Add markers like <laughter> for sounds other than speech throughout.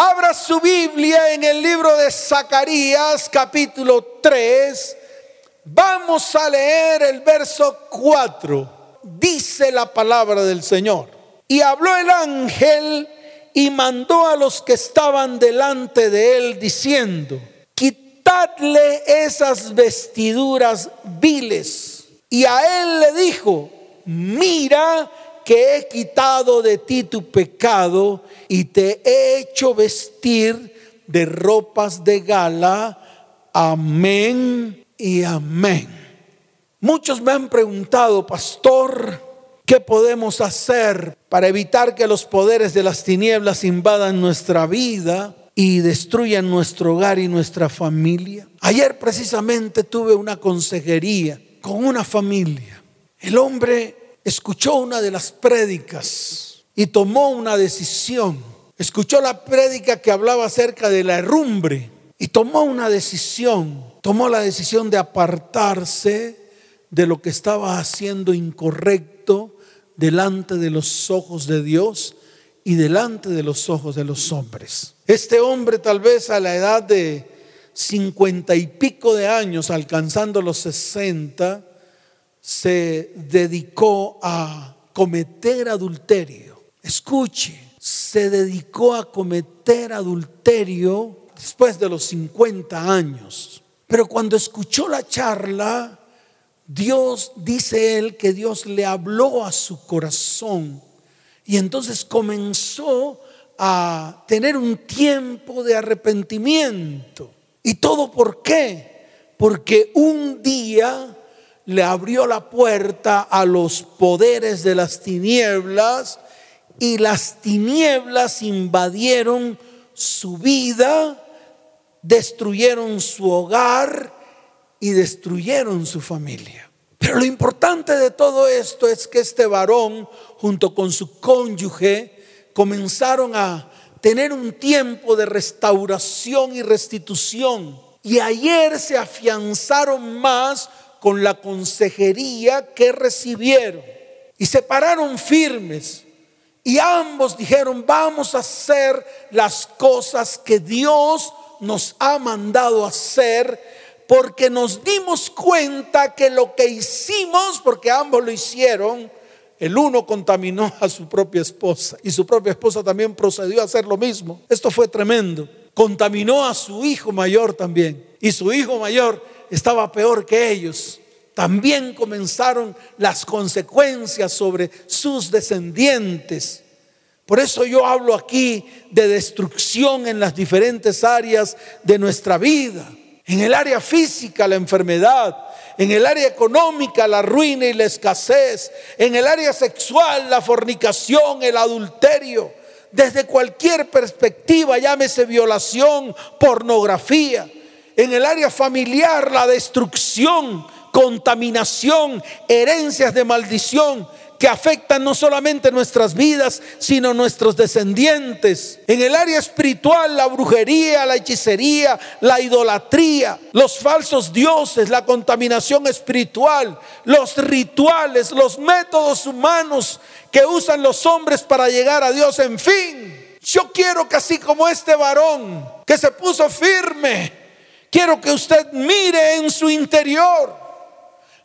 Abra su Biblia en el libro de Zacarías capítulo 3. Vamos a leer el verso 4. Dice la palabra del Señor. Y habló el ángel y mandó a los que estaban delante de él diciendo, quitadle esas vestiduras viles. Y a él le dijo, mira que he quitado de ti tu pecado y te he hecho vestir de ropas de gala. Amén y amén. Muchos me han preguntado, pastor, ¿qué podemos hacer para evitar que los poderes de las tinieblas invadan nuestra vida y destruyan nuestro hogar y nuestra familia? Ayer precisamente tuve una consejería con una familia. El hombre escuchó una de las prédicas y tomó una decisión. Escuchó la prédica que hablaba acerca de la herrumbre y tomó una decisión. Tomó la decisión de apartarse de lo que estaba haciendo incorrecto delante de los ojos de Dios y delante de los ojos de los hombres. Este hombre tal vez a la edad de cincuenta y pico de años, alcanzando los sesenta, se dedicó a cometer adulterio. Escuche, se dedicó a cometer adulterio después de los 50 años. Pero cuando escuchó la charla, Dios, dice él, que Dios le habló a su corazón. Y entonces comenzó a tener un tiempo de arrepentimiento. ¿Y todo por qué? Porque un día le abrió la puerta a los poderes de las tinieblas y las tinieblas invadieron su vida, destruyeron su hogar y destruyeron su familia. Pero lo importante de todo esto es que este varón, junto con su cónyuge, comenzaron a tener un tiempo de restauración y restitución. Y ayer se afianzaron más con la consejería que recibieron y se pararon firmes. Y ambos dijeron, vamos a hacer las cosas que Dios nos ha mandado hacer, porque nos dimos cuenta que lo que hicimos, porque ambos lo hicieron, el uno contaminó a su propia esposa y su propia esposa también procedió a hacer lo mismo. Esto fue tremendo. Contaminó a su hijo mayor también. Y su hijo mayor estaba peor que ellos. También comenzaron las consecuencias sobre sus descendientes. Por eso yo hablo aquí de destrucción en las diferentes áreas de nuestra vida. En el área física, la enfermedad. En el área económica, la ruina y la escasez. En el área sexual, la fornicación, el adulterio. Desde cualquier perspectiva, llámese violación, pornografía. En el área familiar, la destrucción, contaminación, herencias de maldición que afectan no solamente nuestras vidas, sino nuestros descendientes. En el área espiritual, la brujería, la hechicería, la idolatría, los falsos dioses, la contaminación espiritual, los rituales, los métodos humanos que usan los hombres para llegar a Dios, en fin. Yo quiero que así como este varón que se puso firme, quiero que usted mire en su interior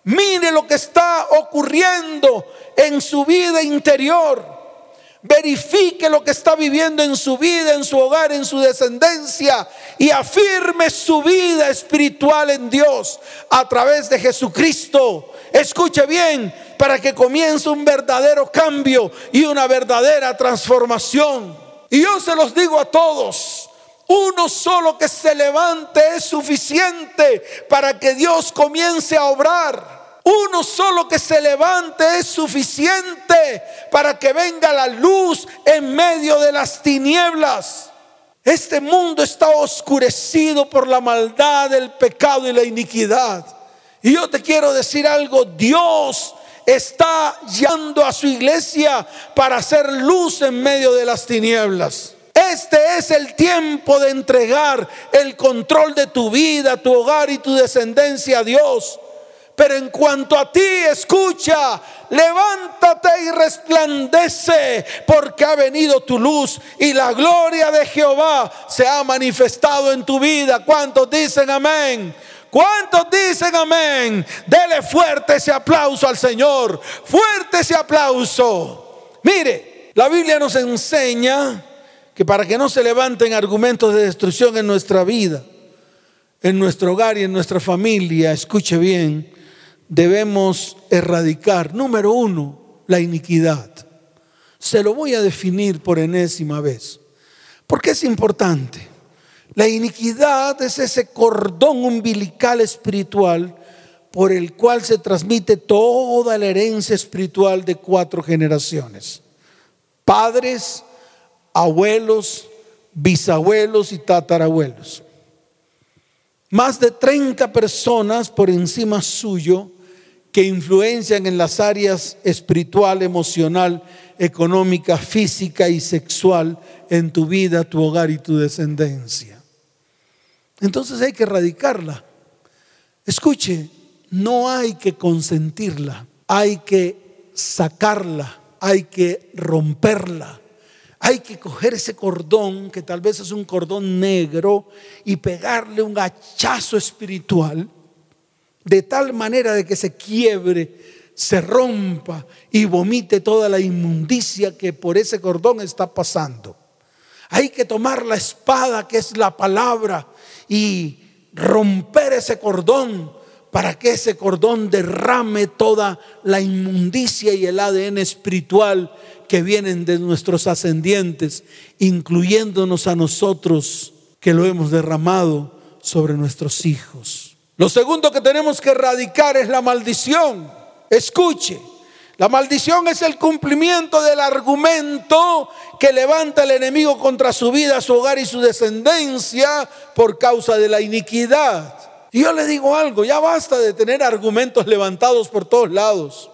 Mire lo que está ocurriendo en su vida interior. Verifique lo que está viviendo en su vida, en su hogar, en su descendencia y afirme su vida espiritual en Dios a través de Jesucristo. Escuche bien para que comience un verdadero cambio y una verdadera transformación. Y yo se los digo a todos, uno solo que se levante es suficiente para que Dios comience a obrar. Uno solo que se levante es suficiente para que venga la luz en medio de las tinieblas. Este mundo está oscurecido por la maldad, el pecado y la iniquidad. Y yo te quiero decir algo, Dios está llamando a su iglesia para hacer luz en medio de las tinieblas. Este es el tiempo de entregar el control de tu vida, tu hogar y tu descendencia a Dios Pero en cuanto a ti, escucha, levántate y resplandece, porque ha venido tu luz y la gloria de Jehová se ha manifestado en tu vida. ¿Cuántos dicen amén? ¿Cuántos dicen amén? Dele fuerte ese aplauso al Señor. Fuerte ese aplauso. Mire, la Biblia nos enseña que para que no se levanten argumentos de destrucción en nuestra vida, en nuestro hogar y en nuestra familia, escuche bien, debemos erradicar, número uno, la iniquidad. Se lo voy a definir por enésima vez. porque es importante? La iniquidad es ese cordón umbilical espiritual por el cual se transmite toda la herencia espiritual de cuatro generaciones. Padres, abuelos, bisabuelos y tatarabuelos. Más de 30 personas por encima suyo que influencian en las áreas espiritual, emocional, económica, física y sexual en tu vida, tu hogar y tu descendencia. Entonces hay que erradicarla. Escuche, no hay que consentirla, hay que sacarla, hay que romperla hay que coger ese cordón, que tal vez es un cordón negro, y pegarle un hachazo espiritual, de tal manera de que se quiebre, se rompa y vomite toda la inmundicia que por ese cordón está pasando. Hay que tomar la espada, que es la palabra, y romper ese cordón para que ese cordón derrame toda la inmundicia y el ADN espiritual que vienen de nuestros ascendientes, incluyéndonos a nosotros que lo hemos derramado sobre nuestros hijos. Lo segundo que tenemos que erradicar es la maldición. Escuche, la maldición es el cumplimiento del argumento que levanta el enemigo contra su vida, su hogar y su descendencia por causa de la iniquidad. Y yo le digo algo, ya basta de tener argumentos levantados por todos lados.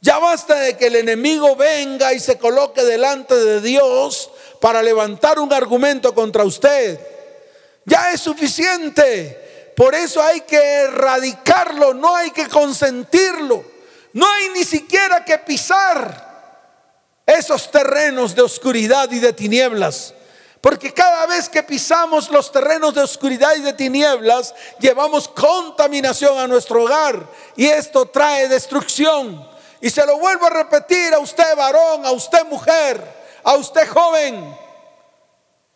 Ya basta de que el enemigo venga y se coloque delante de Dios para levantar un argumento contra usted. Ya es suficiente. Por eso hay que erradicarlo, no hay que consentirlo. No hay ni siquiera que pisar esos terrenos de oscuridad y de tinieblas. Porque cada vez que pisamos los terrenos de oscuridad y de tinieblas, llevamos contaminación a nuestro hogar y esto trae destrucción. Y se lo vuelvo a repetir a usted varón, a usted mujer, a usted joven.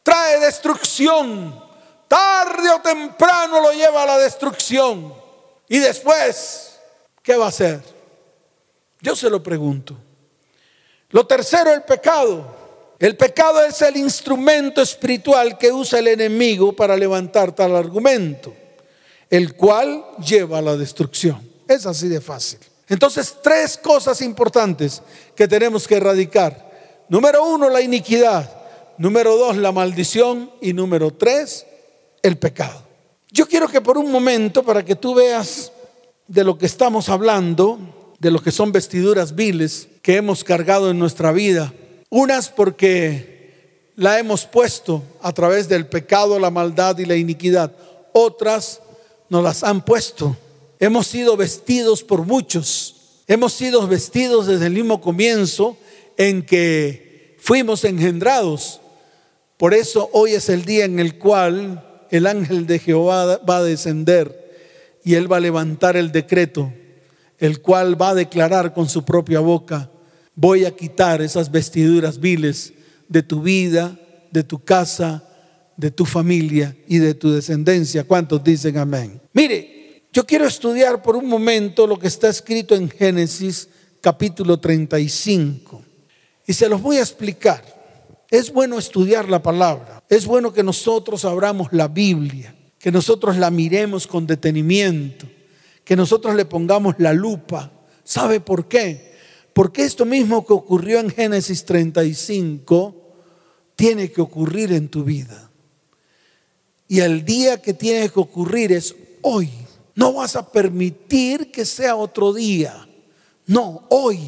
Trae destrucción. Tarde o temprano lo lleva a la destrucción. Y después, ¿qué va a hacer? Yo se lo pregunto. Lo tercero, el pecado. El pecado es el instrumento espiritual que usa el enemigo para levantar tal argumento, el cual lleva a la destrucción. Es así de fácil. Entonces, tres cosas importantes que tenemos que erradicar. Número uno, la iniquidad. Número dos, la maldición. Y número tres, el pecado. Yo quiero que por un momento, para que tú veas de lo que estamos hablando, de lo que son vestiduras viles que hemos cargado en nuestra vida, unas porque la hemos puesto a través del pecado, la maldad y la iniquidad, otras nos las han puesto Hemos sido vestidos por muchos. Hemos sido vestidos desde el mismo comienzo en que fuimos engendrados. Por eso hoy es el día en el cual el ángel de Jehová va a descender y él va a levantar el decreto, el cual va a declarar con su propia boca, voy a quitar esas vestiduras viles de tu vida, de tu casa, de tu familia y de tu descendencia. ¿Cuántos dicen amén? Mire, yo quiero estudiar por un momento lo que está escrito en Génesis capítulo 35 y se los voy a explicar. Es bueno estudiar la palabra, es bueno que nosotros abramos la Biblia, que nosotros la miremos con detenimiento, que nosotros le pongamos la lupa. ¿Sabe por qué? Porque esto mismo que ocurrió en Génesis 35 tiene que ocurrir en tu vida. Y el día que tiene que ocurrir es hoy. No vas a permitir que sea otro día. No, hoy.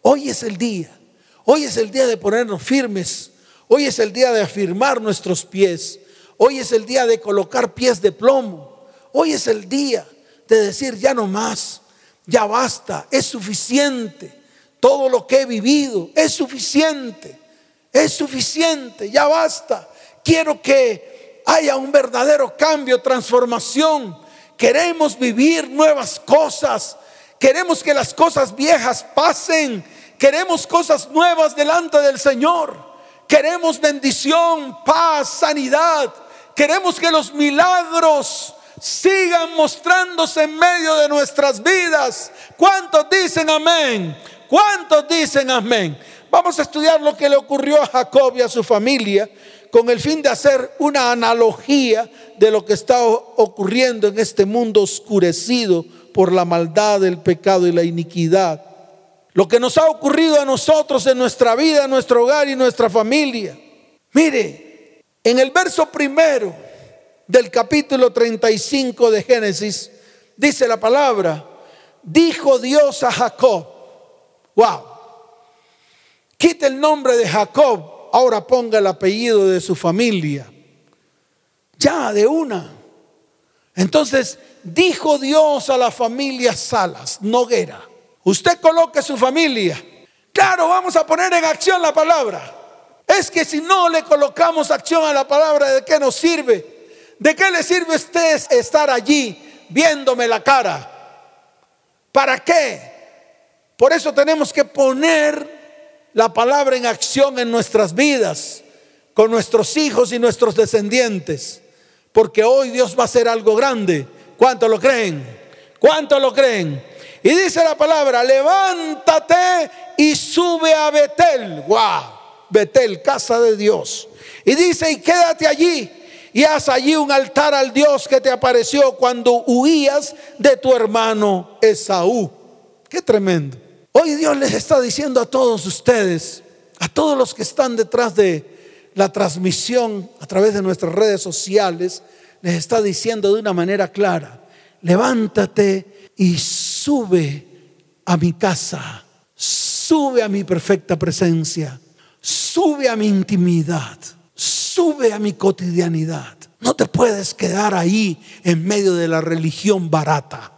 Hoy es el día. Hoy es el día de ponernos firmes. Hoy es el día de afirmar nuestros pies. Hoy es el día de colocar pies de plomo. Hoy es el día de decir, ya no más, ya basta, es suficiente. Todo lo que he vivido es suficiente, es suficiente, ya basta. Quiero que haya un verdadero cambio, transformación. Queremos vivir nuevas cosas. Queremos que las cosas viejas pasen. Queremos cosas nuevas delante del Señor. Queremos bendición, paz, sanidad. Queremos que los milagros sigan mostrándose en medio de nuestras vidas. ¿Cuántos dicen amén? ¿Cuántos dicen amén? Vamos a estudiar lo que le ocurrió a Jacob y a su familia con el fin de hacer una analogía de lo que está ocurriendo en este mundo oscurecido por la maldad, el pecado y la iniquidad. Lo que nos ha ocurrido a nosotros en nuestra vida, en nuestro hogar y nuestra familia. Mire, en el verso primero del capítulo 35 de Génesis, dice la palabra, dijo Dios a Jacob, wow, quite el nombre de Jacob, ahora ponga el apellido de su familia, ya de una. Entonces dijo Dios a la familia Salas, Noguera, usted coloque su familia. Claro, vamos a poner en acción la palabra. Es que si no le colocamos acción a la palabra, ¿de qué nos sirve? ¿De qué le sirve usted estar allí viéndome la cara? ¿Para qué? Por eso tenemos que poner la palabra en acción en nuestras vidas, con nuestros hijos y nuestros descendientes. Porque hoy Dios va a hacer algo grande. ¿Cuánto lo creen? ¿Cuánto lo creen? Y dice la palabra, levántate y sube a Betel. Wow, Betel, casa de Dios. Y dice, y quédate allí y haz allí un altar al Dios que te apareció cuando huías de tu hermano Esaú. Qué tremendo. Hoy Dios les está diciendo a todos ustedes, a todos los que están detrás de la transmisión a través de nuestras redes sociales, les está diciendo de una manera clara, levántate y sube a mi casa, sube a mi perfecta presencia, sube a mi intimidad sube a mi cotidianidad. No te puedes quedar ahí en medio de la religión barata.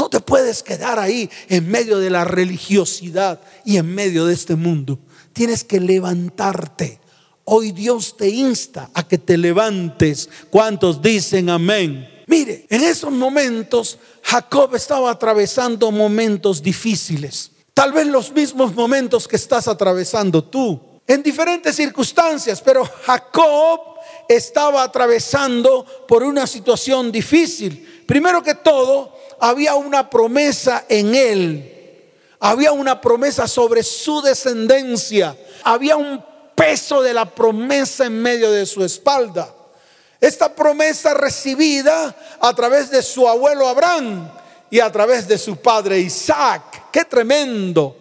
No te puedes quedar ahí en medio de la religiosidad y en medio de este mundo. Tienes que levantarte. Hoy Dios te insta a que te levantes. ¿Cuántos dicen amén? Mire, en esos momentos Jacob estaba atravesando momentos difíciles. Tal vez los mismos momentos que estás atravesando tú en diferentes circunstancias, pero Jacob estaba atravesando por una situación difícil. Primero que todo, había una promesa en él. Había una promesa sobre su descendencia. Había un peso de la promesa en medio de su espalda. Esta promesa recibida a través de su abuelo Abraham y a través de su padre Isaac. Qué tremendo.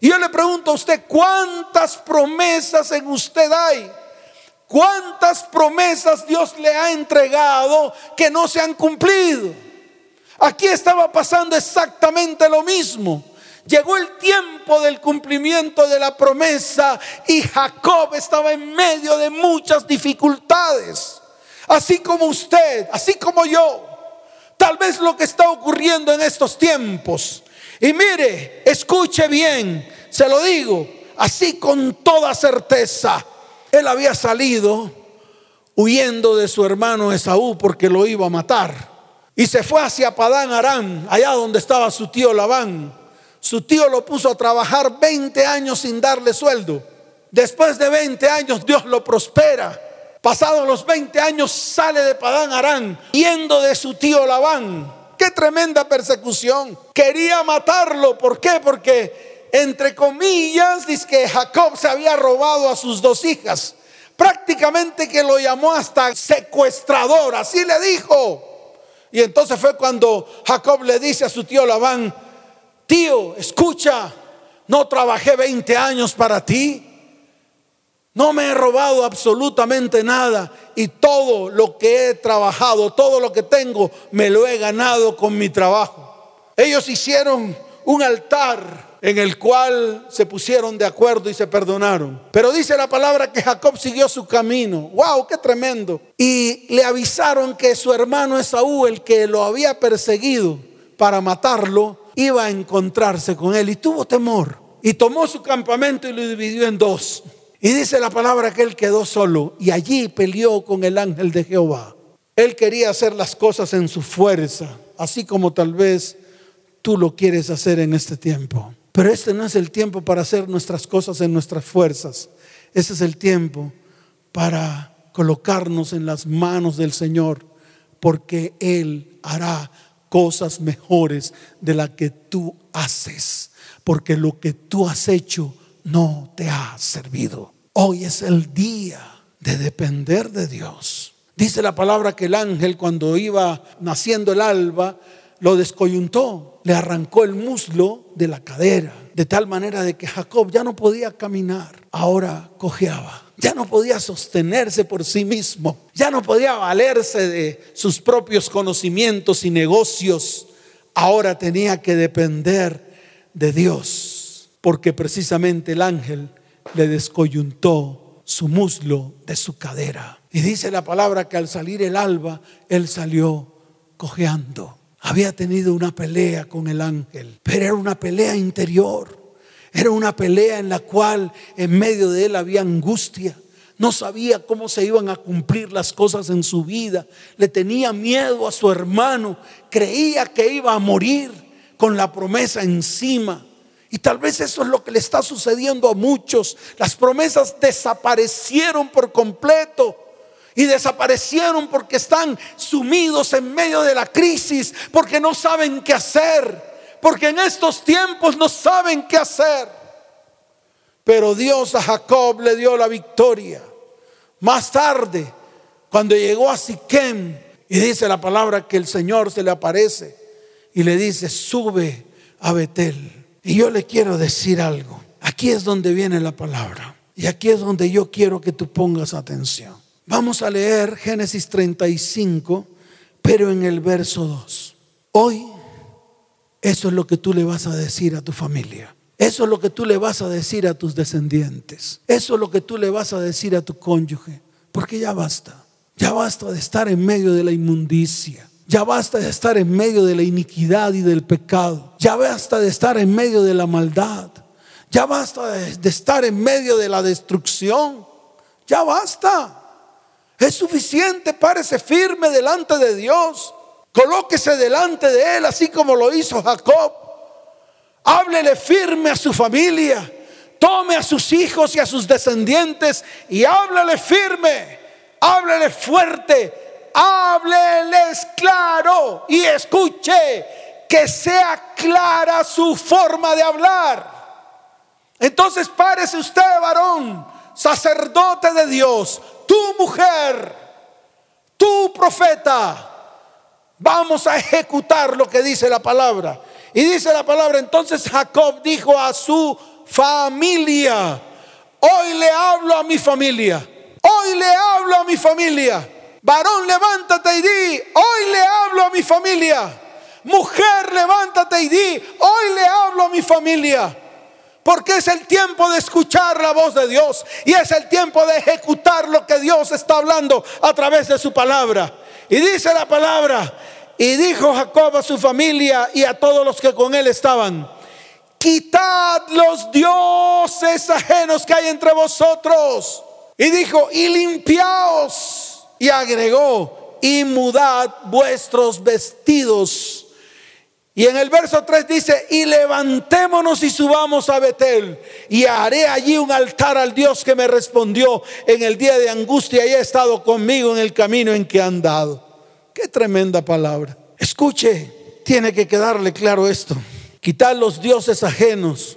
Y yo le pregunto a usted, ¿cuántas promesas en usted hay? ¿Cuántas promesas Dios le ha entregado que no se han cumplido? Aquí estaba pasando exactamente lo mismo. Llegó el tiempo del cumplimiento de la promesa y Jacob estaba en medio de muchas dificultades. Así como usted, así como yo. Tal vez lo que está ocurriendo en estos tiempos y mire, escuche bien, se lo digo, así con toda certeza. Él había salido huyendo de su hermano Esaú porque lo iba a matar. Y se fue hacia Padán Aram, allá donde estaba su tío Labán. Su tío lo puso a trabajar 20 años sin darle sueldo. Después de 20 años Dios lo prospera. Pasados los 20 años sale de Padán Aram, yendo de su tío Labán. Qué tremenda persecución. Quería matarlo. ¿Por qué? Porque, entre comillas, dice que Jacob se había robado a sus dos hijas. Prácticamente que lo llamó hasta secuestrador. Así le dijo. Y entonces fue cuando Jacob le dice a su tío Labán, tío, escucha, no trabajé 20 años para ti. No me he robado absolutamente nada y todo lo que he trabajado, todo lo que tengo, me lo he ganado con mi trabajo. Ellos hicieron un altar en el cual se pusieron de acuerdo y se perdonaron. Pero dice la palabra que Jacob siguió su camino. ¡Wow! ¡Qué tremendo! Y le avisaron que su hermano Esaú, el que lo había perseguido para matarlo, iba a encontrarse con él y tuvo temor. Y tomó su campamento y lo dividió en dos. Y dice la palabra que él quedó solo y allí peleó con el ángel de Jehová. Él quería hacer las cosas en su fuerza, así como tal vez tú lo quieres hacer en este tiempo. Pero este no es el tiempo para hacer nuestras cosas en nuestras fuerzas. Este es el tiempo para colocarnos en las manos del Señor, porque Él hará cosas mejores de las que tú haces, porque lo que tú has hecho no te ha servido. Hoy es el día de depender de Dios. Dice la palabra que el ángel cuando iba naciendo el alba, lo descoyuntó, le arrancó el muslo de la cadera, de tal manera de que Jacob ya no podía caminar, ahora cojeaba. Ya no podía sostenerse por sí mismo, ya no podía valerse de sus propios conocimientos y negocios, ahora tenía que depender de Dios, porque precisamente el ángel le descoyuntó su muslo de su cadera. Y dice la palabra que al salir el alba, él salió cojeando. Había tenido una pelea con el ángel, pero era una pelea interior. Era una pelea en la cual en medio de él había angustia. No sabía cómo se iban a cumplir las cosas en su vida. Le tenía miedo a su hermano. Creía que iba a morir con la promesa encima. Y tal vez eso es lo que le está sucediendo a muchos. Las promesas desaparecieron por completo y desaparecieron porque están sumidos en medio de la crisis, porque no saben qué hacer, porque en estos tiempos no saben qué hacer. Pero Dios a Jacob le dio la victoria. Más tarde, cuando llegó a Siquem, y dice la palabra que el Señor se le aparece y le dice, sube a Betel. Y yo le quiero decir algo. Aquí es donde viene la palabra. Y aquí es donde yo quiero que tú pongas atención. Vamos a leer Génesis 35, pero en el verso 2. Hoy eso es lo que tú le vas a decir a tu familia. Eso es lo que tú le vas a decir a tus descendientes. Eso es lo que tú le vas a decir a tu cónyuge. Porque ya basta. Ya basta de estar en medio de la inmundicia. Ya basta de estar en medio de la iniquidad y del pecado. Ya basta de estar en medio de la maldad. Ya basta de, estar en medio de la destrucción. Ya basta. Es suficiente, párese firme delante de Dios. Colóquese delante de Él, así como lo hizo Jacob. Háblele firme a su familia. Tome a sus hijos y a sus descendientes y háblele firme. Háblele fuerte. Hábleles claro y escuche que sea clara su forma de hablar. Entonces párese usted, varón, sacerdote de Dios, tu mujer, tu profeta, vamos a ejecutar lo que dice la palabra. Y dice la palabra, entonces Jacob dijo a su familia, hoy le hablo a mi familia, hoy le hablo a mi familia. Varón, levántate y di, hoy le hablo a mi familia. Mujer, levántate y di, hoy le hablo a mi familia. Porque es el tiempo de escuchar la voz de Dios y es el tiempo de ejecutar lo que Dios está hablando a través de su palabra. Y dice la palabra, y dijo Jacob a su familia y a todos los que con él estaban, quitad los dioses ajenos que hay entre vosotros. Y dijo, y limpiaos. Y agregó, y mudad vuestros vestidos y en el verso 3 dice, y levantémonos y subamos a Betel, y haré allí un altar al Dios que me respondió en el día de angustia y ha estado conmigo en el camino en que he andado. Qué tremenda palabra. Escuche, tiene que quedarle claro esto. Quitad los dioses ajenos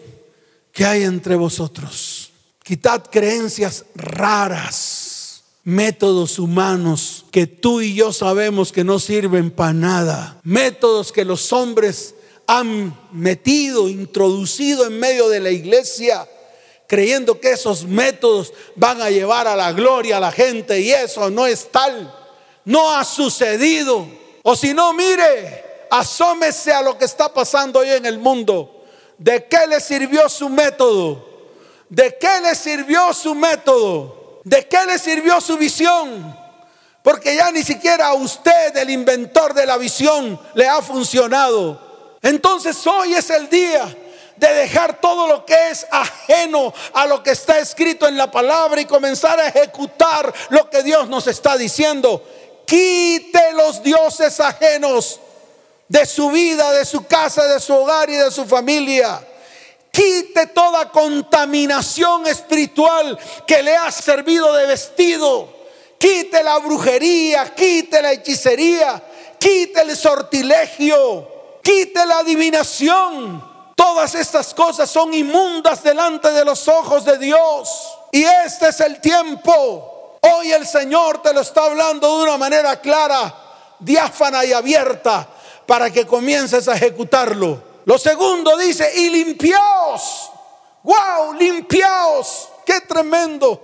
que hay entre vosotros. Quitad creencias raras métodos humanos que tú y yo sabemos que no sirven para nada. Métodos que los hombres han metido, introducido en medio de la iglesia, creyendo que esos métodos van a llevar a la gloria a la gente y eso no es tal. No ha sucedido. O si no, mire, asómese a lo que está pasando hoy en el mundo. ¿De qué le sirvió su método? ¿De qué le sirvió su método? ¿De qué le sirvió su visión? Porque ya ni siquiera a usted, el inventor de la visión, le ha funcionado. Entonces hoy es el día de dejar todo lo que es ajeno a lo que está escrito en la palabra y comenzar a ejecutar lo que Dios nos está diciendo. Quite los dioses ajenos de su vida, de su casa, de su hogar y de su familia. Quite toda contaminación espiritual que le ha servido de vestido. Quite la brujería, quite la hechicería, quite el sortilegio, quite la adivinación. Todas estas cosas son inmundas delante de los ojos de Dios. Y este es el tiempo. Hoy el Señor te lo está hablando de una manera clara, diáfana y abierta para que comiences a ejecutarlo. Lo segundo dice, y limpiaos. ¡Wow! Limpiaos. ¡Qué tremendo!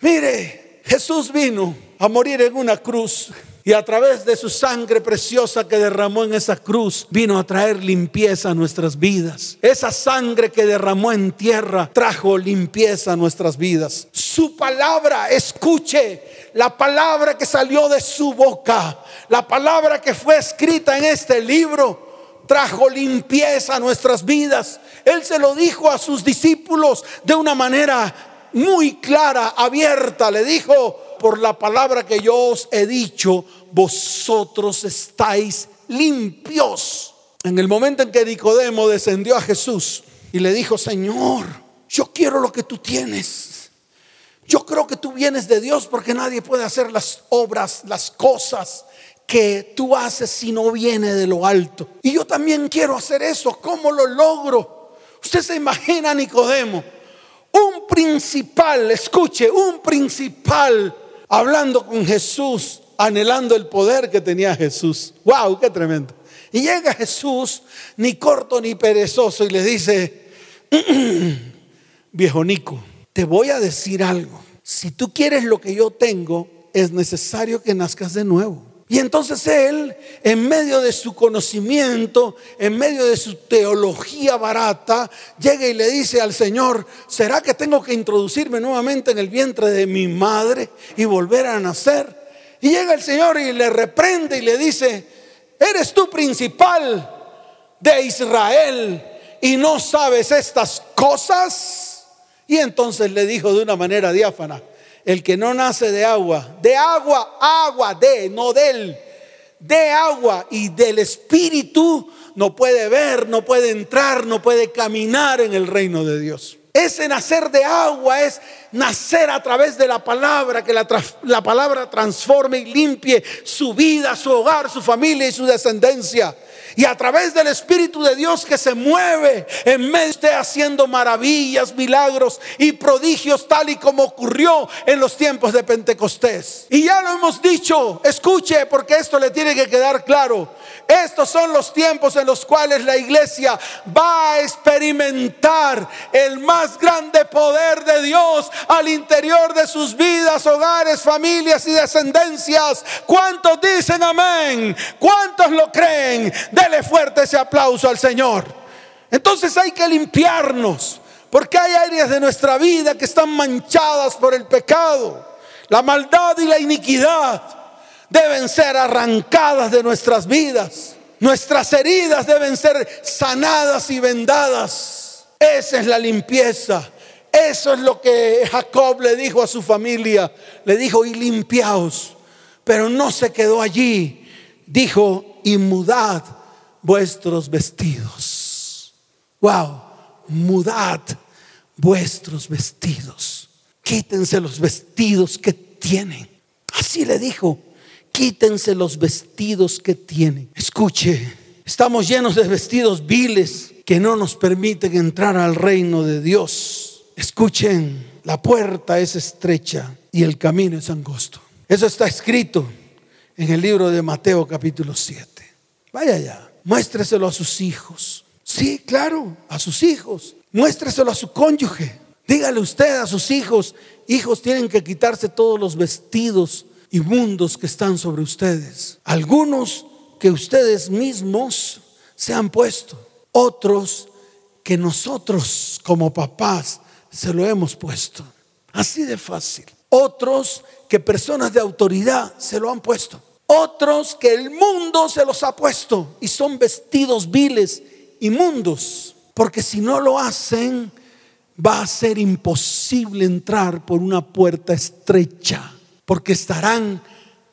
Mire, Jesús vino a morir en una cruz. Y a través de su sangre preciosa que derramó en esa cruz, vino a traer limpieza a nuestras vidas. Esa sangre que derramó en tierra trajo limpieza a nuestras vidas. Su palabra, escuche, la palabra que salió de su boca, la palabra que fue escrita en este libro, trajo limpieza a nuestras vidas. Él se lo dijo a sus discípulos de una manera muy clara, abierta. Le dijo, por la palabra que yo os he dicho, vosotros estáis limpios. En el momento en que Nicodemo descendió a Jesús y le dijo, Señor, yo quiero lo que tú tienes. Yo creo que tú vienes de Dios porque nadie puede hacer las obras, las cosas que tú haces si no viene de lo alto. Y yo también quiero hacer eso. ¿Cómo lo logro? Usted se imagina Nicodemo, un principal, escuche, un principal hablando con Jesús, anhelando el poder que tenía Jesús. ¡Wow! ¡Qué tremendo! Y llega Jesús, ni corto ni perezoso, y le dice, viejo Nico, te voy a decir algo. Si tú quieres lo que yo tengo, es necesario que nazcas de nuevo. Y entonces él, en medio de su conocimiento, en medio de su teología barata, llega y le dice al Señor, ¿será que tengo que introducirme nuevamente en el vientre de mi madre y volver a nacer? Y llega el Señor y le reprende y le dice, eres tú principal de Israel y no sabes estas cosas. Y entonces le dijo de una manera diáfana, el que no nace de agua, de agua, agua, de, no del, de agua y del espíritu, no puede ver, no puede entrar, no puede caminar en el reino de Dios. Ese nacer de agua es nacer a través de la palabra, que la, la, palabra transforme y limpie su vida, su hogar, su familia y su descendencia y a través del Espíritu de Dios que se mueve en medio de haciendo maravillas, milagros y prodigios tal y como ocurrió en los tiempos de Pentecostés. Y ya lo hemos dicho, escuche porque esto le tiene que quedar claro. Estos son los tiempos en los cuales la iglesia va a experimentar el más grande poder de Dios al interior de sus vidas, hogares, familias y descendencias. ¿Cuántos dicen amén? ¿Cuántos lo creen? Dele fuerte ese aplauso al Señor. Entonces hay que limpiarnos, porque hay áreas de nuestra vida que están manchadas por el pecado. La maldad y la iniquidad deben ser arrancadas de nuestras vidas. Nuestras heridas deben ser sanadas y vendadas. Esa es la limpieza. Eso es lo que Jacob le dijo a su familia. Le dijo, y limpiaos. Pero no se quedó allí. Dijo, y mudad vuestros vestidos. Wow, mudad vuestros vestidos. Quítense los vestidos que tienen. Así le dijo, quítense los vestidos que tienen. Escuche, estamos llenos de vestidos viles que no nos permiten entrar al reino de Dios. Escuchen, la puerta es estrecha y el camino es angosto. Eso está escrito en el libro de Mateo capítulo 7. Vaya allá. Muéstreselo a sus hijos. Sí, claro, a sus hijos. Muéstreselo a su cónyuge. Dígale usted a sus hijos, hijos tienen que quitarse todos los vestidos inmundos que están sobre ustedes. Algunos que ustedes mismos se han puesto, otros que nosotros como papás se lo hemos puesto. Así de fácil. Otros que personas de autoridad se lo han puesto. Otros que el mundo se los ha puesto y son vestidos viles, inmundos. Porque si no lo hacen, va a ser imposible entrar por una puerta estrecha. Porque estarán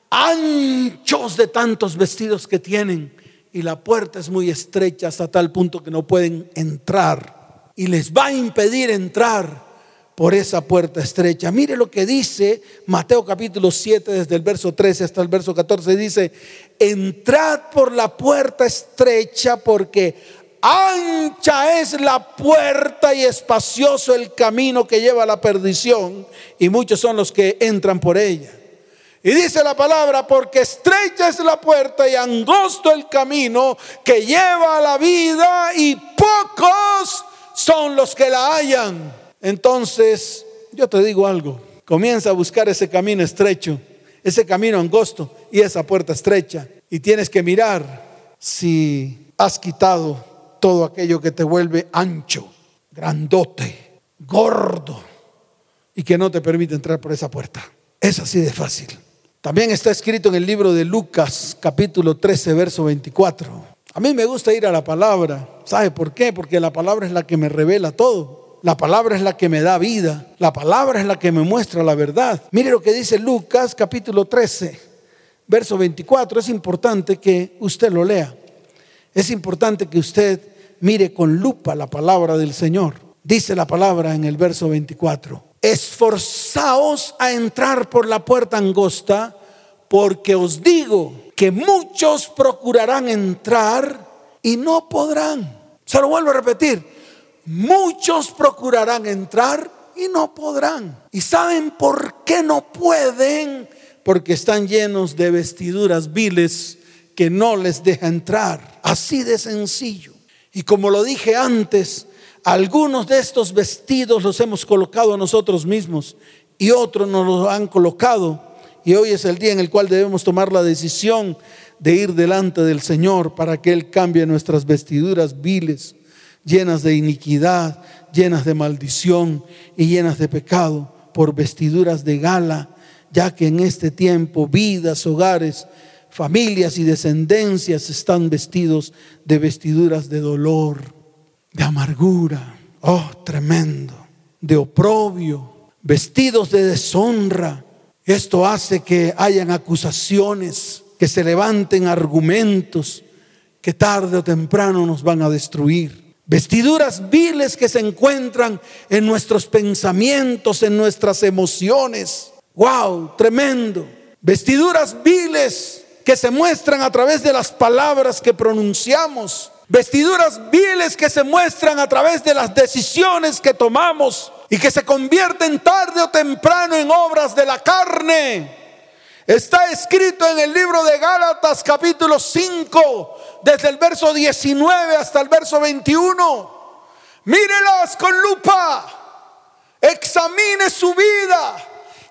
anchos de tantos vestidos que tienen y la puerta es muy estrecha hasta tal punto que no pueden entrar y les va a impedir entrar por esa puerta estrecha. Mire lo que dice Mateo capítulo 7 desde el verso 13 hasta el verso 14 dice, entrad por la puerta estrecha porque ancha es la puerta y espacioso el camino que lleva a la perdición y muchos son los que entran por ella. Y dice la palabra, porque estrecha es la puerta y angosto el camino que lleva a la vida y pocos son los que la hallan. Entonces, yo te digo algo, comienza a buscar ese camino estrecho, ese camino angosto y esa puerta estrecha. Y tienes que mirar si has quitado todo aquello que te vuelve ancho, grandote, gordo y que no te permite entrar por esa puerta. Es así de fácil. También está escrito en el libro de Lucas, capítulo 13, verso 24. A mí me gusta ir a la palabra. ¿Sabe por qué? Porque la palabra es la que me revela todo. La palabra es la que me da vida. La palabra es la que me muestra la verdad. Mire lo que dice Lucas, capítulo 13, verso 24. Es importante que usted lo lea. Es importante que usted mire con lupa la palabra del Señor. Dice la palabra en el verso 24 esforzaos a entrar por la puerta angosta, porque os digo que muchos procurarán entrar y no podrán. Se lo vuelvo a repetir, muchos procurarán entrar y no podrán. ¿Y saben por qué no pueden? Porque están llenos de vestiduras viles que no les deja entrar. Así de sencillo. Y como lo dije antes, algunos de estos vestidos los hemos colocado a nosotros mismos y otros nos los han colocado. Y hoy es el día en el cual debemos tomar la decisión de ir delante del Señor para que Él cambie nuestras vestiduras viles, llenas de iniquidad, llenas de maldición y llenas de pecado, por vestiduras de gala, ya que en este tiempo vidas, hogares, familias y descendencias están vestidos de vestiduras de dolor de amargura, oh, tremendo, de oprobio, vestidos de deshonra. Esto hace que hayan acusaciones, que se levanten argumentos que tarde o temprano nos van a destruir. Vestiduras viles que se encuentran en nuestros pensamientos, en nuestras emociones. Wow, tremendo. Vestiduras viles que se muestran a través de las palabras que pronunciamos. Vestiduras viles que se muestran a través de las decisiones que tomamos y que se convierten tarde o temprano en obras de la carne. Está escrito en el libro de Gálatas capítulo 5, desde el verso 19 hasta el verso 21. Mírelas con lupa, examine su vida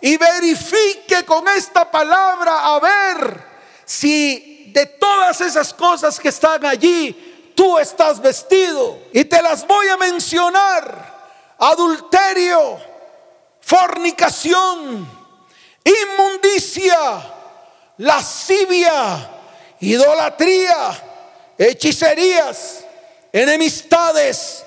y verifique con esta palabra a ver si de todas esas cosas que están allí tú estás vestido. Y te las voy a mencionar. Adulterio, fornicación, inmundicia, lascivia, idolatría, hechicerías, enemistades,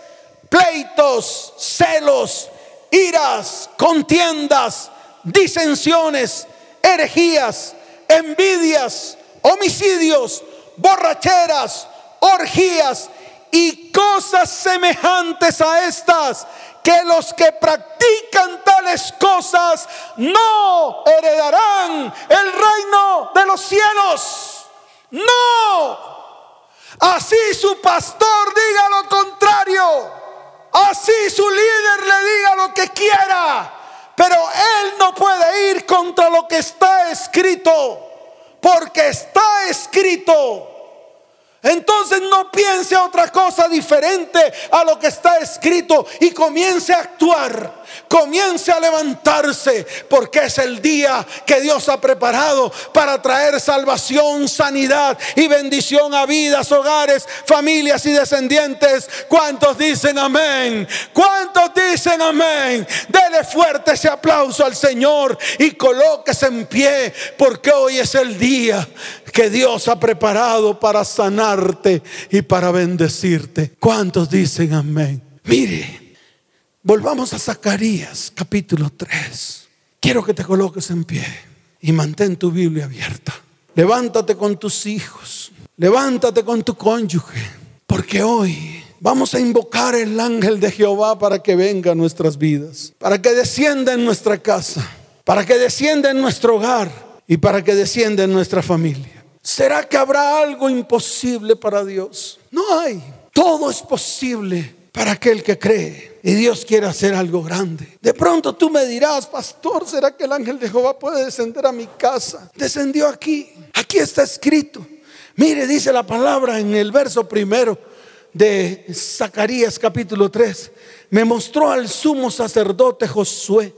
pleitos, celos, iras, contiendas, disensiones, herejías, envidias, homicidios, borracheras, orgías y cosas semejantes a estas, que los que practican tales cosas no heredarán el reino de los cielos. No. Así su pastor diga lo contrario. Así su líder le diga lo que quiera. Pero él no puede ir contra lo que está escrito. Porque está escrito. Entonces no piense otra cosa diferente a lo que está escrito y comience a actuar comience a levantarse porque es el día que Dios ha preparado para traer salvación, sanidad y bendición a vidas, hogares, familias y descendientes. ¿Cuántos dicen amén? ¿Cuántos dicen amén? Dele fuerte ese aplauso al Señor y colóquese en pie porque hoy es el día que Dios ha preparado para sanarte y para bendecirte. ¿Cuántos dicen amén? Mire, volvamos a Zacarías capítulo 3. Quiero que te coloques en pie y mantén tu Biblia abierta. Levántate con tus hijos, levántate con tu cónyuge, porque hoy vamos a invocar el ángel de Jehová para que venga a nuestras vidas, para que descienda en nuestra casa, para que descienda en nuestro hogar y para que descienda en nuestra familia. ¿Será que habrá algo imposible para Dios? No hay. Todo es posible para aquel que cree. Y Dios quiere hacer algo grande. De pronto tú me dirás, pastor, ¿será que el ángel de Jehová puede descender a mi casa? Descendió aquí. Aquí está escrito. Mire, dice la palabra en el verso primero de Zacarías capítulo 3. Me mostró al sumo sacerdote Josué,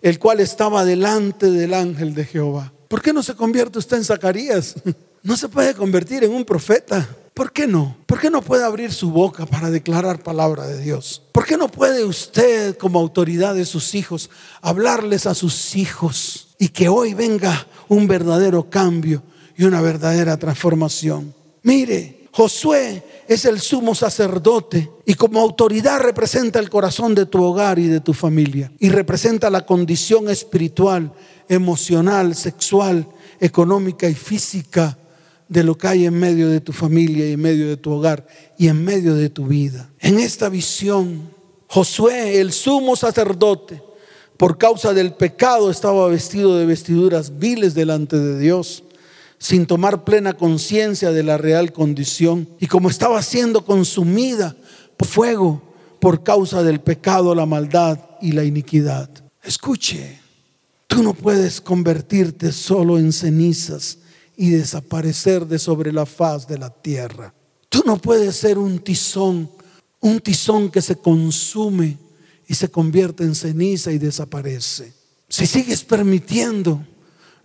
el cual estaba delante del ángel de Jehová. ¿Por qué no se convierte usted en Zacarías? <laughs> No se puede convertir en un profeta. ¿Por qué no? ¿Por qué no puede abrir su boca para declarar palabra de Dios? ¿Por qué no puede usted como autoridad de sus hijos hablarles a sus hijos y que hoy venga un verdadero cambio y una verdadera transformación? Mire, Josué es el sumo sacerdote y como autoridad representa el corazón de tu hogar y de tu familia y representa la condición espiritual, emocional, sexual, económica y física de lo que hay en medio de tu familia y en medio de tu hogar y en medio de tu vida. En esta visión, Josué, el sumo sacerdote, por causa del pecado estaba vestido de vestiduras viles delante de Dios, sin tomar plena conciencia de la real condición. Y como estaba siendo consumida por fuego por causa del pecado, la maldad y la iniquidad. Escuche, tú no puedes convertirte solo en cenizas y desaparecer de sobre la faz de la tierra. Tú no puedes ser un tizón, un tizón que se consume y se convierte en ceniza y desaparece. Si sigues permitiendo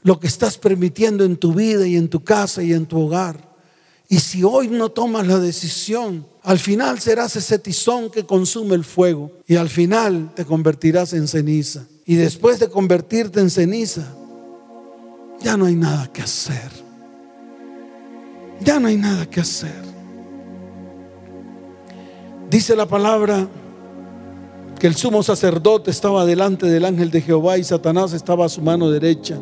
lo que estás permitiendo en tu vida y en tu casa y en tu hogar, y si hoy no tomas la decisión, al final serás ese tizón que consume el fuego y al final te convertirás en ceniza. Y después de convertirte en ceniza, ya no hay nada que hacer. Ya no hay nada que hacer. Dice la palabra que el sumo sacerdote estaba delante del ángel de Jehová y Satanás estaba a su mano derecha,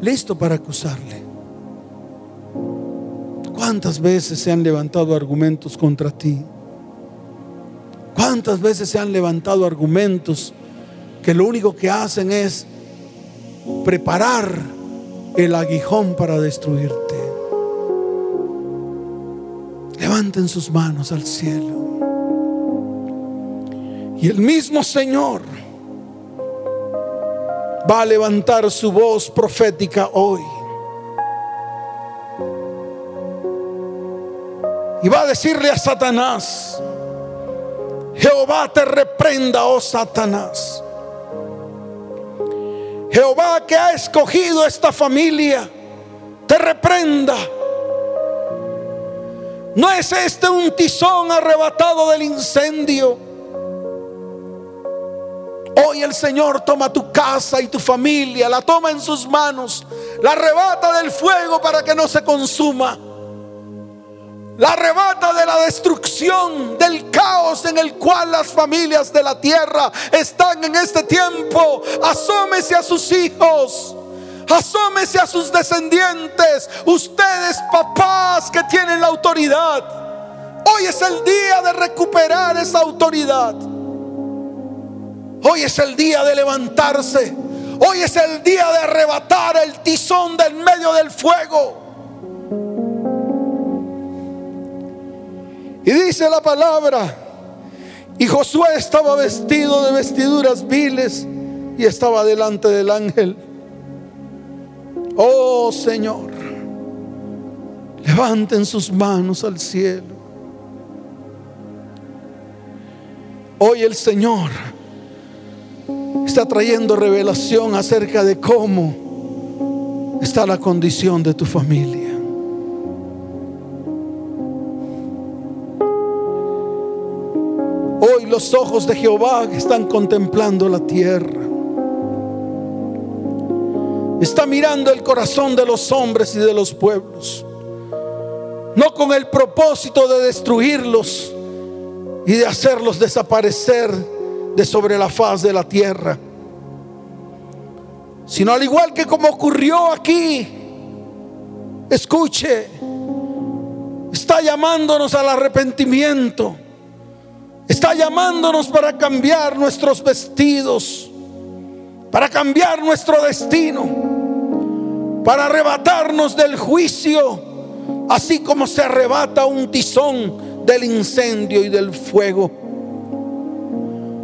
listo para acusarle. ¿Cuántas veces se han levantado argumentos contra ti? ¿Cuántas veces se han levantado argumentos que lo único que hacen es preparar el aguijón para destruirte? Levanten sus manos al cielo. Y el mismo Señor va a levantar su voz profética hoy. Y va a decirle a Satanás, Jehová te reprenda, oh Satanás. Jehová que ha escogido esta familia, te reprenda ¿No es este un tizón arrebatado del incendio? Hoy el Señor toma tu casa y tu familia, la toma en sus manos, la arrebata del fuego para que no se consuma. La arrebata de la destrucción, del caos en el cual las familias de la tierra están en este tiempo. Asómese a sus hijos. Asómese a sus descendientes, ustedes papás que tienen la autoridad. Hoy es el día de recuperar esa autoridad. Hoy es el día de levantarse. Hoy es el día de arrebatar el tizón del medio del fuego. Y dice la palabra, y Josué estaba vestido de vestiduras viles y estaba delante del ángel. Oh Señor, levanten sus manos al cielo. Hoy el Señor está trayendo revelación acerca de cómo está la condición de tu familia. Hoy los ojos de Jehová están contemplando la tierra. Está mirando el corazón de los hombres y de los pueblos. No con el propósito de destruirlos y de hacerlos desaparecer de sobre la faz de la tierra. Sino al igual que como ocurrió aquí, escuche, está llamándonos al arrepentimiento Está llamándonos para cambiar nuestros vestidos, para cambiar nuestro destino, para arrebatarnos del juicio, así como se arrebata un tizón del incendio y del fuego.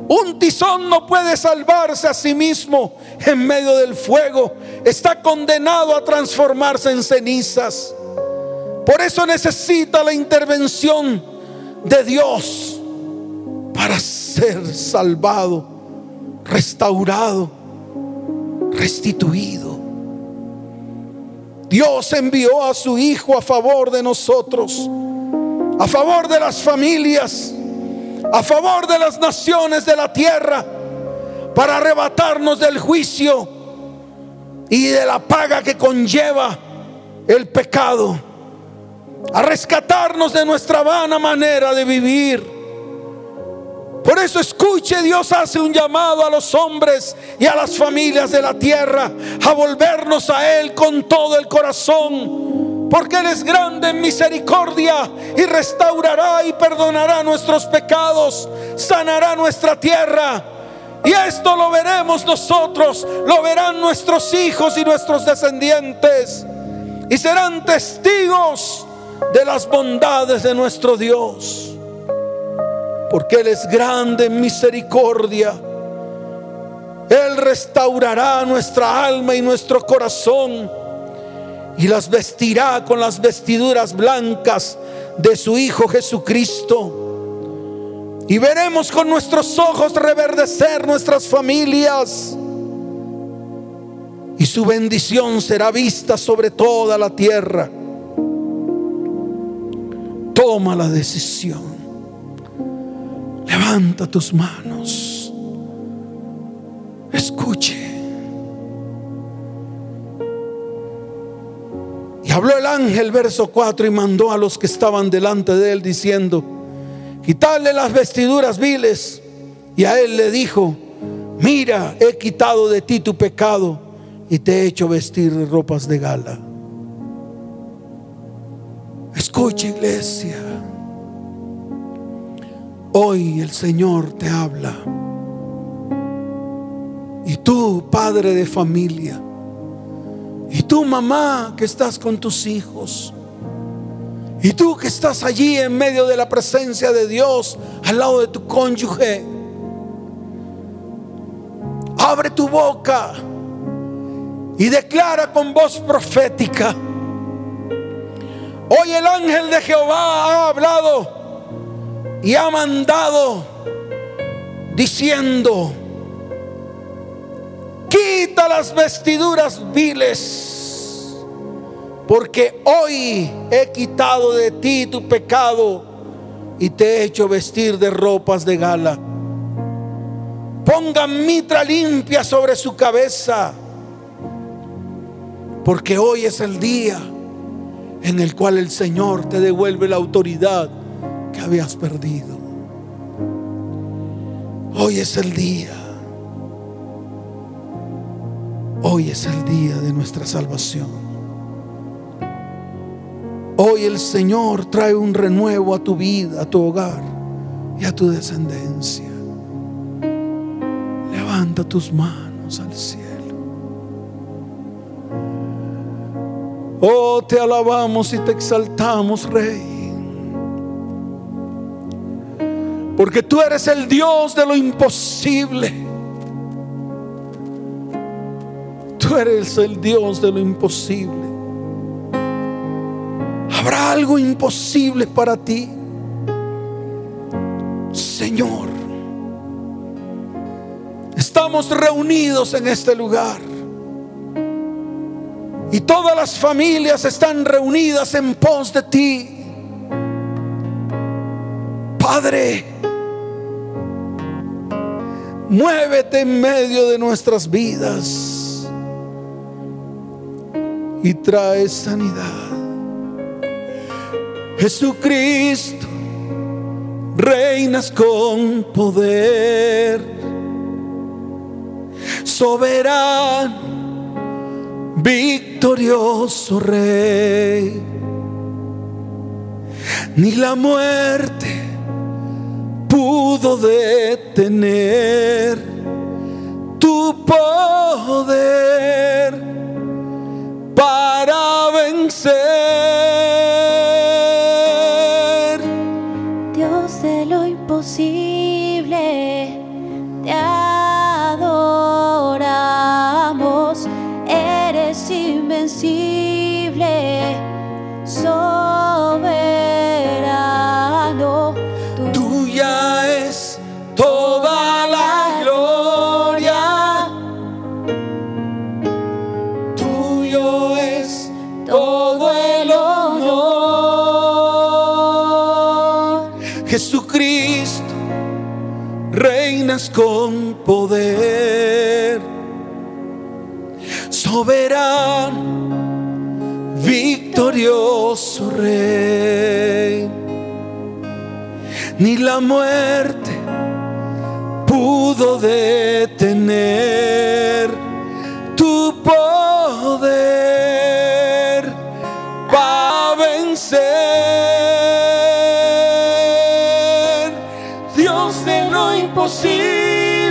Un tizón no puede salvarse a sí mismo en medio del fuego. Está condenado a transformarse en cenizas. Por eso necesita la intervención de Dios para ser salvado, restaurado, restituido. Dios envió a su Hijo a favor de nosotros, a favor de las familias, a favor de las naciones de la tierra, para arrebatarnos del juicio y de la paga que conlleva el pecado, a rescatarnos de nuestra vana manera de vivir por eso escuche, Dios hace un llamado a los hombres y a las familias de la tierra a volvernos a Él con todo el corazón. Porque Él es grande en misericordia y restaurará y perdonará nuestros pecados, sanará nuestra tierra. Y esto lo veremos nosotros, lo verán nuestros hijos y nuestros descendientes. Y serán testigos de las bondades de nuestro Dios porque Él es grande en misericordia. Él restaurará nuestra alma y nuestro corazón y las vestirá con las vestiduras blancas de su Hijo Jesucristo. Y veremos con nuestros ojos reverdecer nuestras familias. Y su bendición será vista sobre toda la tierra. Toma la decisión. Levanta tus manos. Escuche. Y habló el ángel, verso 4, y mandó a los que estaban delante de él diciendo, quitarle las vestiduras viles. Y a él le dijo, mira, he quitado de ti tu pecado y te he hecho vestir ropas de gala. Escucha iglesia. Hoy el Señor te habla. Y tú, padre de familia, y tú, mamá, que estás con tus hijos, y tú que estás allí en medio de la presencia de Dios, al lado de tu cónyuge, abre tu boca y declara con voz profética. Hoy el ángel de Jehová ha hablado y ha mandado diciendo, quita las vestiduras viles, porque hoy he quitado de ti tu pecado y te he hecho vestir de ropas de gala. Pongan mitra limpia sobre su cabeza, porque hoy es el día en el cual el Señor te devuelve la autoridad habías perdido. Hoy es el día. Hoy es el día de nuestra salvación. Hoy el Señor trae un renuevo a tu vida, a tu hogar y a tu descendencia. Levanta tus manos al cielo. Oh, te alabamos y te exaltamos, Rey. Porque tú eres el Dios de lo imposible. Tú eres el Dios de lo imposible. ¿Habrá algo imposible para ti? Señor, Estamos reunidos en este lugar. Y todas las familias están reunidas en pos de ti. Padre, muévete en medio de nuestras vidas y trae sanidad. Jesucristo, reinas con poder, soberano victorioso rey. Ni la muerte pudo detener tu poder para vencer. Con poder soberano, victorioso rey. Ni la muerte pudo detener tu poder Dios de lo imposible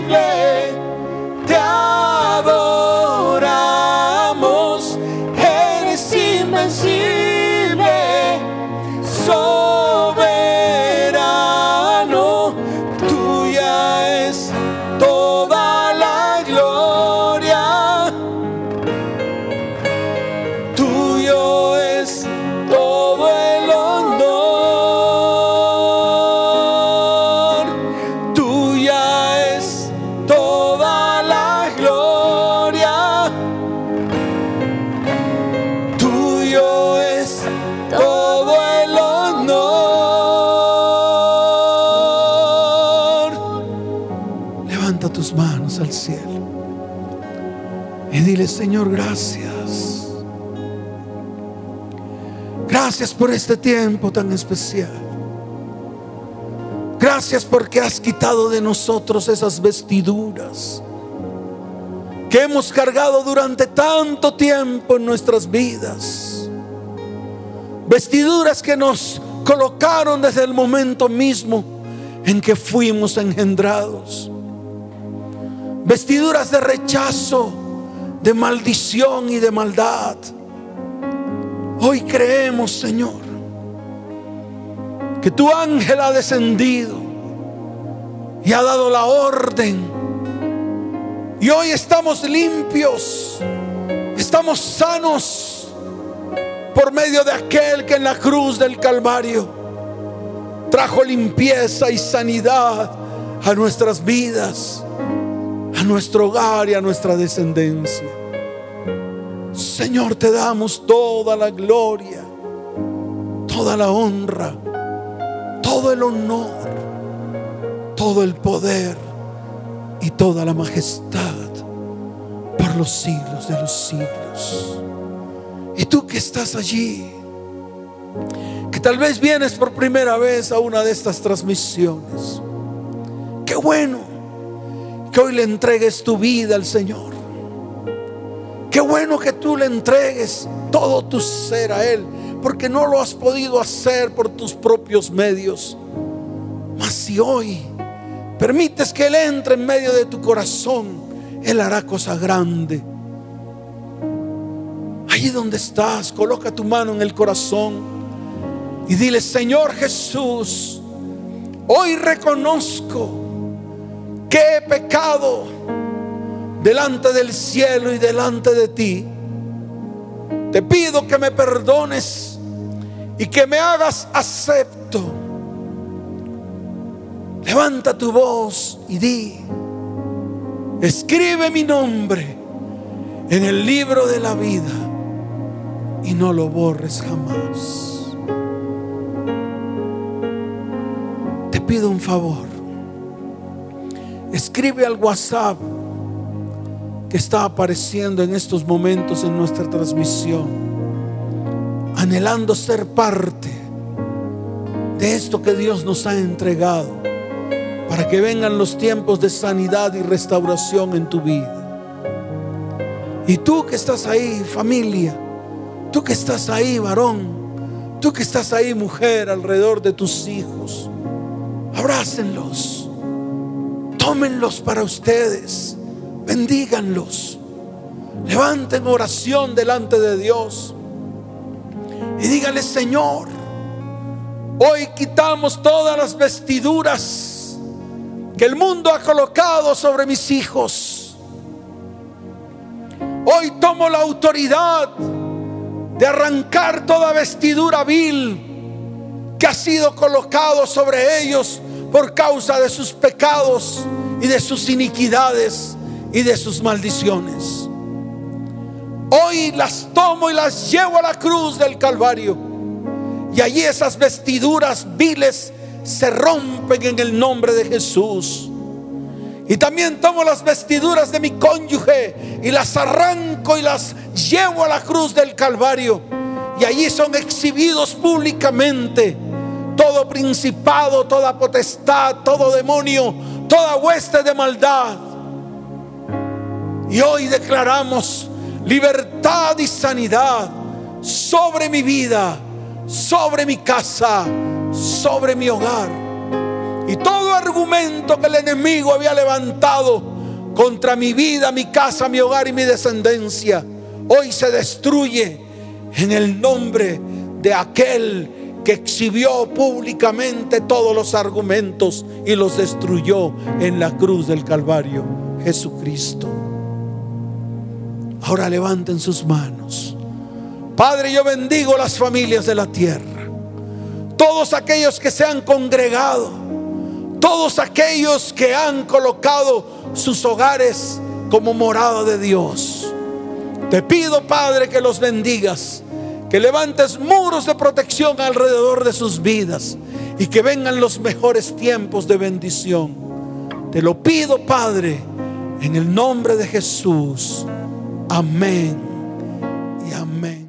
Señor, gracias. Gracias por este tiempo tan especial. Gracias porque has quitado de nosotros esas vestiduras que hemos cargado durante tanto tiempo en nuestras vidas. Vestiduras que nos colocaron desde el momento mismo en que fuimos engendrados. Vestiduras de rechazo de maldición y de maldad. Hoy creemos, Señor, que tu ángel ha descendido y ha dado la orden. Y hoy estamos limpios, estamos sanos por medio de aquel que en la cruz del Calvario trajo limpieza y sanidad a nuestras vidas, nuestro hogar y a nuestra descendencia. Señor, te damos toda la gloria, toda la honra, todo el honor, todo el poder y toda la majestad por los siglos de los siglos. Y tú que estás allí, que tal vez vienes por primera vez a una de estas transmisiones, qué bueno hoy le entregues tu vida al Señor. Qué bueno que tú le entregues todo tu ser a Él, porque no lo has podido hacer por tus propios medios. Mas si hoy permites que Él entre en medio de tu corazón, Él hará cosa grande. Allí donde estás, coloca tu mano en el corazón y dile, Señor Jesús, hoy reconozco que he pecado delante del cielo y delante de ti. Te pido que me perdones y que me hagas acepto. Levanta tu voz y di, Escribe mi nombre en el libro de la vida y no lo borres jamás. Te pido un favor. Escribe al WhatsApp que está apareciendo en estos momentos en nuestra transmisión, anhelando ser parte de esto que Dios nos ha entregado, para que vengan los tiempos de sanidad y restauración en tu vida. Y tú que estás ahí, familia, tú que estás ahí, varón, tú que estás ahí, mujer, alrededor de tus hijos, abrácenlos, tómenlos para ustedes bendíganlos. Levanten oración delante de Dios. Y díganle, Señor, hoy quitamos todas las vestiduras que el mundo ha colocado sobre mis hijos. Hoy tomo la autoridad de arrancar toda vestidura vil que ha sido colocado sobre ellos por causa de sus pecados y de sus iniquidades y de sus maldiciones. Hoy las tomo y las llevo a la cruz del Calvario. Y allí esas vestiduras viles se rompen en el nombre de Jesús. Y también tomo las vestiduras de mi cónyuge y las arranco y las llevo a la cruz del Calvario. Y allí son exhibidos públicamente todo principado, toda potestad, todo demonio, toda hueste de maldad y hoy declaramos libertad y sanidad sobre mi vida, sobre mi casa, sobre mi hogar. Y todo argumento que el enemigo había levantado contra mi vida, mi casa, mi hogar y mi descendencia, hoy se destruye en el nombre de aquel que exhibió públicamente todos los argumentos y los destruyó en la cruz del Calvario, Jesucristo. Ahora levanten sus manos. Padre, yo bendigo las familias de la tierra. Todos aquellos que se han congregado. Todos aquellos que han colocado sus hogares como morada de Dios. Te pido, Padre, que los bendigas. Que levantes muros de protección alrededor de sus vidas. Y que vengan los mejores tiempos de bendición. Te lo pido, Padre, en el nombre de Jesús. Amén y amén.